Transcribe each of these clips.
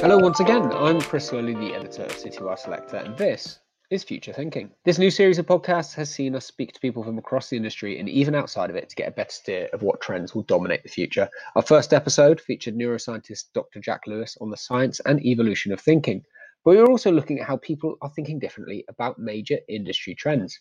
Hello once again, I'm Chris Sloley, the editor of Citywire Selector, and this is Future Thinking. This new series of podcasts has seen us speak to people from across the industry and even outside of it to get a better steer of what trends will dominate the future. Our first episode featured neuroscientist Dr. Jack Lewis on the science and evolution of thinking, but we are also looking at how people are thinking differently about major industry trends.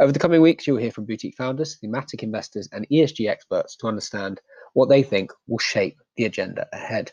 Over the coming weeks, you'll hear from boutique founders, thematic investors, and ESG experts to understand what they think will shape the agenda ahead.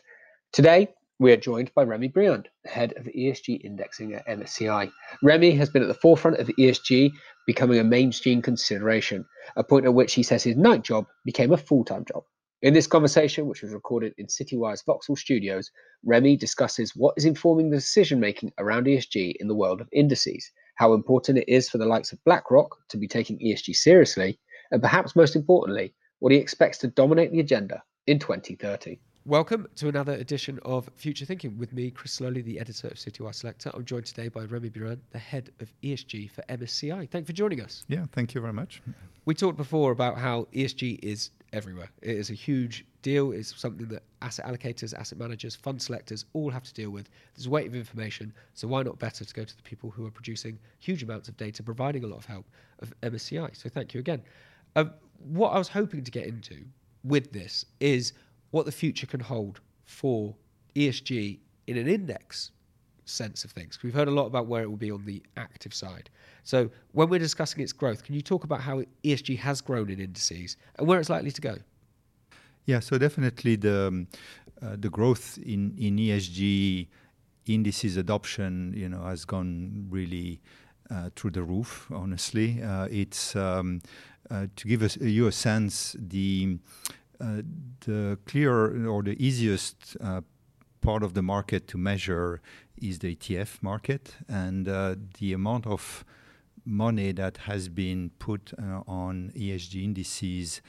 Today, we are joined by Remy Briand, head of ESG indexing at MSCI. Remy has been at the forefront of ESG becoming a mainstream consideration, a point at which he says his night job became a full time job. In this conversation, which was recorded in Citywire's Vauxhall studios, Remy discusses what is informing the decision making around ESG in the world of indices, how important it is for the likes of BlackRock to be taking ESG seriously, and perhaps most importantly, what he expects to dominate the agenda in 2030. Welcome to another edition of Future Thinking with me, Chris Sloley, the editor of Citywire Selector. I'm joined today by Remy Briand, the head of ESG for MSCI. Thank you for joining us. Yeah, thank you very much. We talked before about how ESG is everywhere. It is a huge deal. It's something that asset allocators, asset managers, fund selectors all have to deal with. There's a weight of information, so why not better to go to the people who are producing huge amounts of data, providing a lot of help of MSCI. So thank you again. Um, what I was hoping to get into with this is what the future can hold for ESG in an index sense of things. We've heard a lot about where it will be on the active side. So when we're discussing its growth, can you talk about how ESG has grown in indices and where it's likely to go? Yeah, so definitely the um, uh, the growth in in ESG indices adoption, you know, has gone really uh, through the roof. Honestly, uh, it's um, uh, to give us you a sense the uh, the clear or the easiest uh, part of the market to measure is the ETF market, and uh, the amount of money that has been put on ESG indices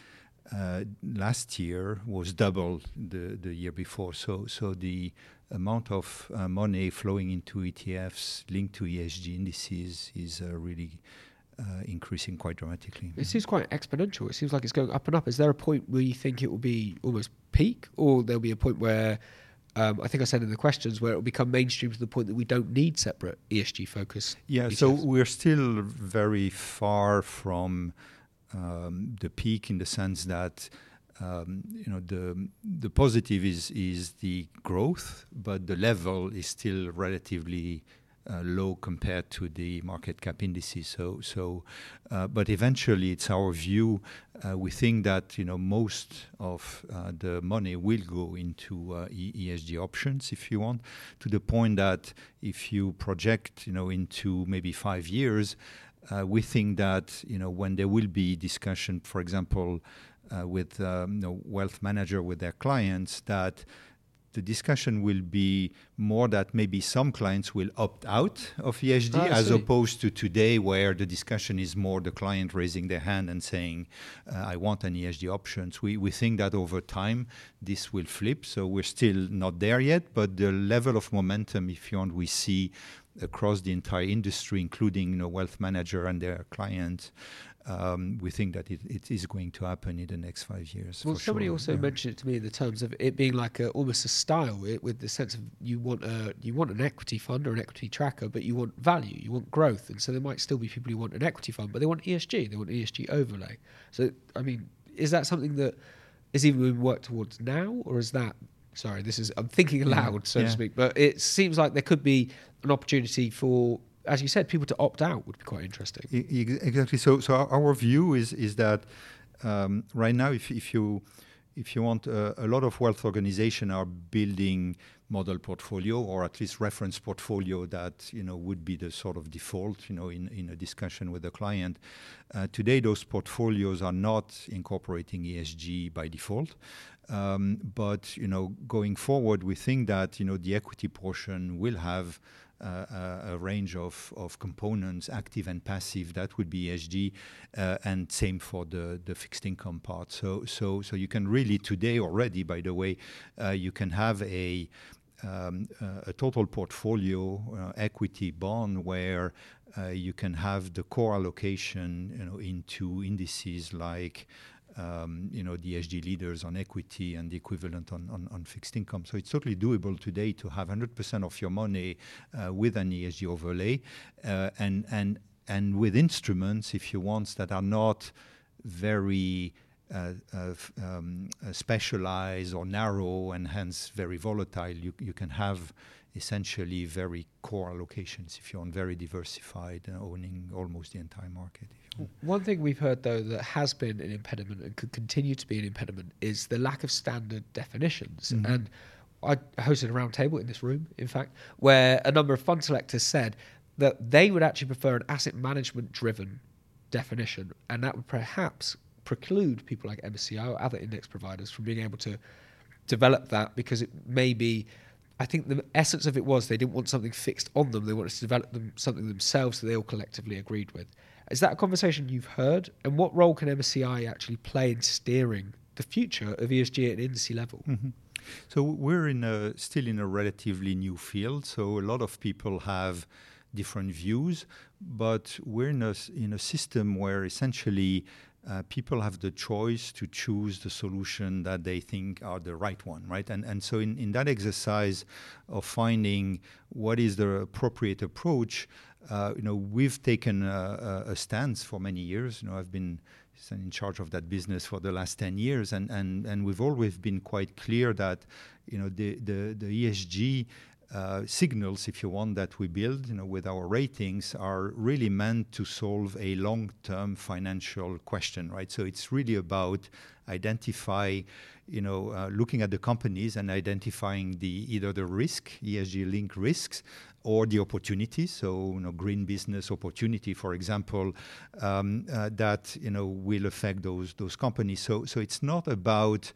uh, last year was double the, the year before. So, so the amount of uh, money flowing into ETFs linked to ESG indices is uh, really uh, increasing quite dramatically. It seems quite exponential. It seems like it's going up and up. Is there a point where you think it will be almost peak, or there'll be a point where um, I think I said in the questions where it will become mainstream to the point that we don't need separate ESG focus. Yeah, ETFs. so we're still very far from um, the peak in the sense that. Um, you know the the positive is is the growth, but the level is still relatively uh, low compared to the market cap indices. So, so, uh, but eventually, it's our view. Uh, we think that you know most of uh, the money will go into uh, ESG options, if you want, to the point that if you project, you know, into maybe five years, uh, we think that you know when there will be discussion, for example, with um, wealth manager with their clients, that the discussion will be more that maybe some clients will opt out of ESG oh, as opposed to today where the discussion is more the client raising their hand and saying, uh, I want an ESG options. We, we think that over time this will flip. So we're still not there yet, but the level of momentum, if you want, we see across the entire industry, including you know, wealth manager and their clients, um, we think that it, it is going to happen in the next five years. Well, somebody sure. also yeah. mentioned it to me in the terms of it being like a, almost a style, it, with the sense of you want a you want an equity fund or an equity tracker, but you want value, you want growth, and so there might still be people who want an equity fund, but they want ESG, they want ESG overlay. So, I mean, is that something that is even being worked towards now, or is that sorry, this is I'm thinking aloud, so yeah. to speak, but it seems like there could be an opportunity for as you said, people to opt out would be quite interesting. Exactly. So, so our view is is that um, right now, if if you if you want, uh, a lot of wealth organization are building model portfolio or at least reference portfolio that you know would be the sort of default you know in, in a discussion with the client uh, today those portfolios are not incorporating ESG by default um, but you know going forward we think that you know the equity portion will have uh, a range of, of components, active and passive. That would be ESG, uh, and same for the, the fixed income part. So so so you can really today already, by the way, uh, you can have a um, uh, a total portfolio uh, equity bond where uh, you can have the core allocation you know into indices like um, you know, the ESG leaders on equity and the equivalent on, on, on, fixed income. So it's totally doable today to have 100% of your money uh, with an ESG overlay uh, and, and, and with instruments, if you want, that are not very uh, uh, um, uh, specialized or narrow and hence very volatile. You, you can have essentially very core allocations if you're on very diversified and owning almost the entire market. One thing we've heard though that has been an impediment and could continue to be an impediment is the lack of standard definitions. Mm-hmm. And I hosted a roundtable in this room, in fact, where a number of fund selectors said that they would actually prefer an asset management driven definition, and that would perhaps preclude people like MSCI or other index providers from being able to develop that because it may be I think the essence of it was they didn't want something fixed on them. They wanted to develop them something themselves that they all collectively agreed with. Is that a conversation you've heard? And what role can MSCI actually play in steering the future of ESG at industry level? Mm-hmm. So we're in a, still in a relatively new field. So a lot of people have different views, but we're in a, in a system where essentially uh, people have the choice to choose the solution that they think are the right one, right? And and so in, in that exercise of finding what is the appropriate approach, uh, you know, we've taken a, a, stance for many years. You know, I've been in charge of that business for the last 10 years and, and, and we've always been quite clear that you know the, the, the ESG uh, signals, if you want, that we build, you know, with our ratings are really meant to solve a long-term financial question, right? So it's really about identify, you know, uh, looking at the companies and identifying the either the risk, ESG link risks, or the opportunities. So, you know, green business opportunity, for example, um, uh, that you know will affect those those companies. So, so it's not about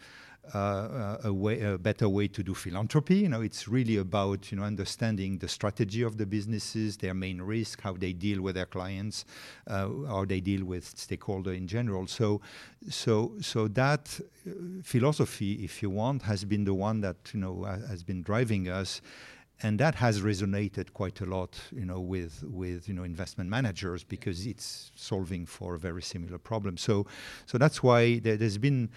uh, a, way, a better way to do philanthropy. You know, it's really about you know understanding the strategy of the businesses, their main risk, how they deal with their clients, uh, how they deal with stakeholder in general. So, so, so that uh, philosophy, if you want, has been the one that you know has been driving us and that has resonated quite a lot, you know, with with you know investment managers because it's solving for a very similar problem. So, so that's why there, has been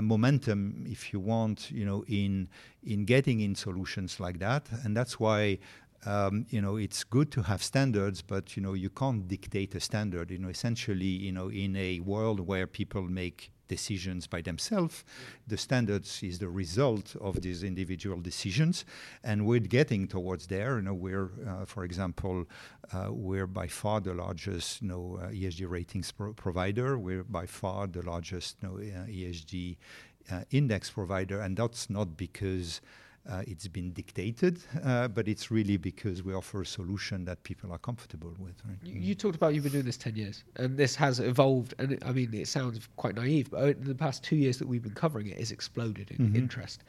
momentum, if you want, you know, in in getting in solutions like that, and that's why. Um, you know, it's good to have standards, but you know, you can't dictate a standard. You know, essentially, you know, in a world where people make decisions by themselves. The standards is the result of these individual decisions, and we're getting towards there. You know, we're, uh, for example, uh, we're by far the largest, you know, uh, ESG ratings pro- provider. We're by far the largest, you know, uh, ESG uh, index provider, and that's not because it's been dictated, uh, but it's really because we offer a solution that people are comfortable with. Right? You, you, talked about you've been doing this 10 years, and this has evolved. And it, I mean, it sounds quite naive, but in the past two years that we've been covering it, it's exploded in mm-hmm. interest.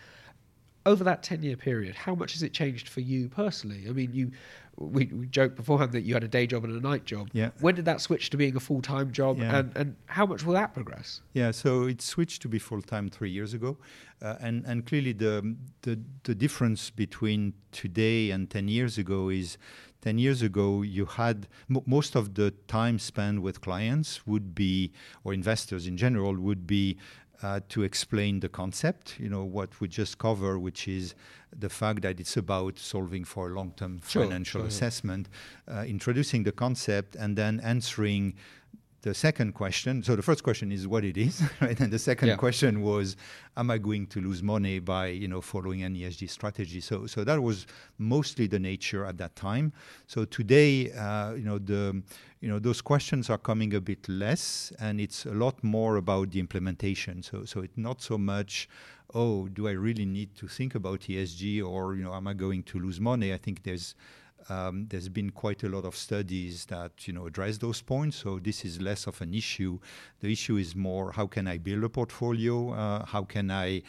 Over that 10 year period, how much has it changed for you personally? I mean, you we, we joked beforehand that you had a day job and a night job. Yeah. When did that switch to being a full time job, yeah. and and how much will that progress? Yeah, so it switched to be full time three years ago, uh, and and clearly the, the the difference between today and ten years ago is 10 years ago, you had m- most of the time spent with clients would be, or investors in general, would be uh, to explain the concept, you know, what we just cover, which is the fact that it's about solving for a long-term sure, financial sure, assessment, yeah. uh, introducing the concept, and then answering the second question so the first question is what it is right? And the second yeah. question was am i going to lose money by you know following an esg strategy? So so that was mostly the nature at that time. So today uh, you know the you know those questions are coming a bit less and it's a lot more about the implementation. So so it's not so much oh do i really need to think about esg or you know am i going to lose money? I think there's um, there's been quite a lot of studies that you know address those points. So this is less of an issue. The issue is more how can I build a portfolio? Uh, how can I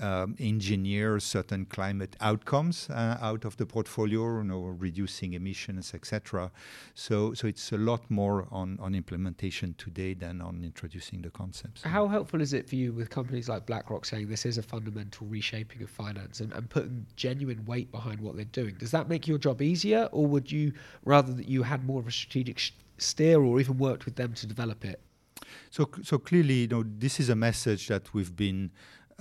um, engineer certain climate outcomes uh, out of the portfolio, you know, reducing emissions, etc. So, so it's a lot more on, on implementation today than on introducing the concepts. How helpful is it for you with companies like BlackRock saying this is a fundamental reshaping of finance and, and putting genuine weight behind what they're doing? Does that make your job easier, or would you rather that you had more of a strategic steer or even worked with them to develop it? So, so clearly, you know, this is a message that we've been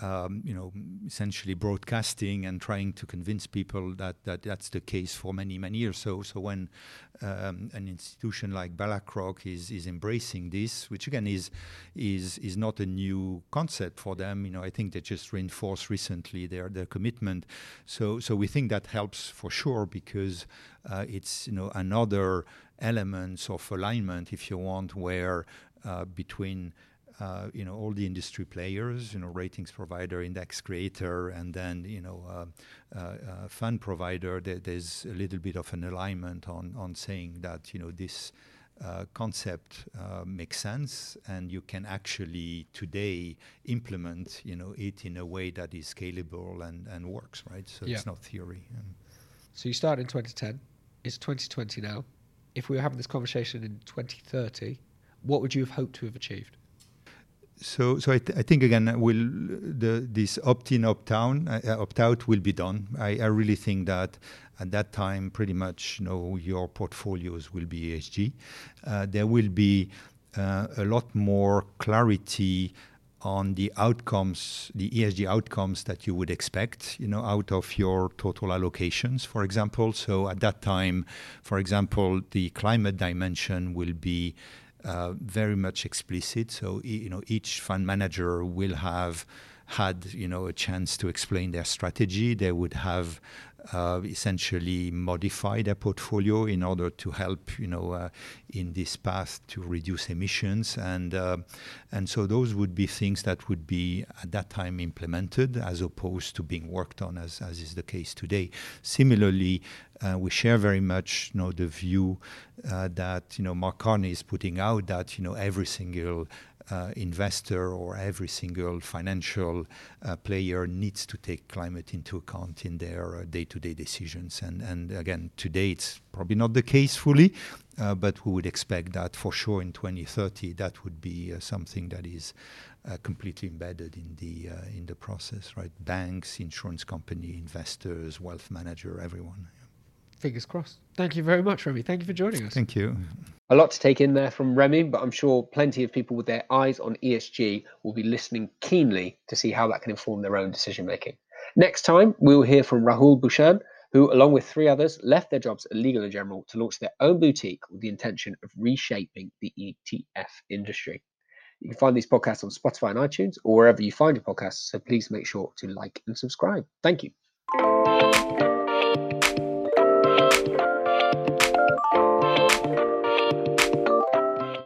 um, you know, essentially broadcasting and trying to convince people that, that that's the case for many, many years. So, so when um, an institution like BlackRock is is embracing this, which again is is is not a new concept for them, you know, I think they just reinforced recently their their commitment. So, so we think that helps for sure because uh, it's you know another element of alignment, if you want, where uh, between uh, you know all the industry players, you know ratings provider, index creator, and then you know uh, uh, uh, fund provider. There, there's a little bit of an alignment on on saying that you know this. Uh, concept uh, makes sense, and you can actually today implement, you know, it in a way that is scalable and, and works, right? So yeah. it's not theory. So you started in 2010. It's 2020 now. If we were having this conversation in 2030, what would you have hoped to have achieved? So, so I, th- I, think again, will the this opt-in, opt-out, uh, opt-out will be done. I, I, really think that at that time, pretty much, you know, your portfolios will be ESG. Uh, there will be uh, a lot more clarity on the outcomes, the ESG outcomes that you would expect, you know, out of your total allocations, for example. So at that time, for example, the climate dimension will be uh, very much explicit. So you know each fund manager will have had you know a chance to explain their strategy. They would have uh, essentially modify their portfolio in order to help you know uh, in this path to reduce emissions. And uh, and so those would be things that would be at that time implemented as opposed to being worked on as, as is the case today. Similarly uh, we share very much you know the view uh, that you know Mark Carney is putting out that you know every single uh, investor or every single financial uh, player needs to take climate into account in their uh, day-to-day decisions. And, and again, today it's probably not the case fully, uh, but we would expect that for sure in 2030 that would be uh, something that is uh, completely embedded in the in the process, right? Banks, insurance company, investors, wealth manager, everyone. Fingers crossed. Thank you very much, Remy. Thank you for joining us. Thank you. A lot to take in there from Remy, but I'm sure plenty of people with their eyes on ESG will be listening keenly to see how that can inform their own decision making. Next time, we will hear from Rahul Bhushan, who, along with three others, left their jobs at Legal & General to launch their own boutique with the intention of reshaping the ETF industry. You can find these podcasts on Spotify and iTunes or wherever you find your podcasts, so please make sure to like and subscribe. Thank you.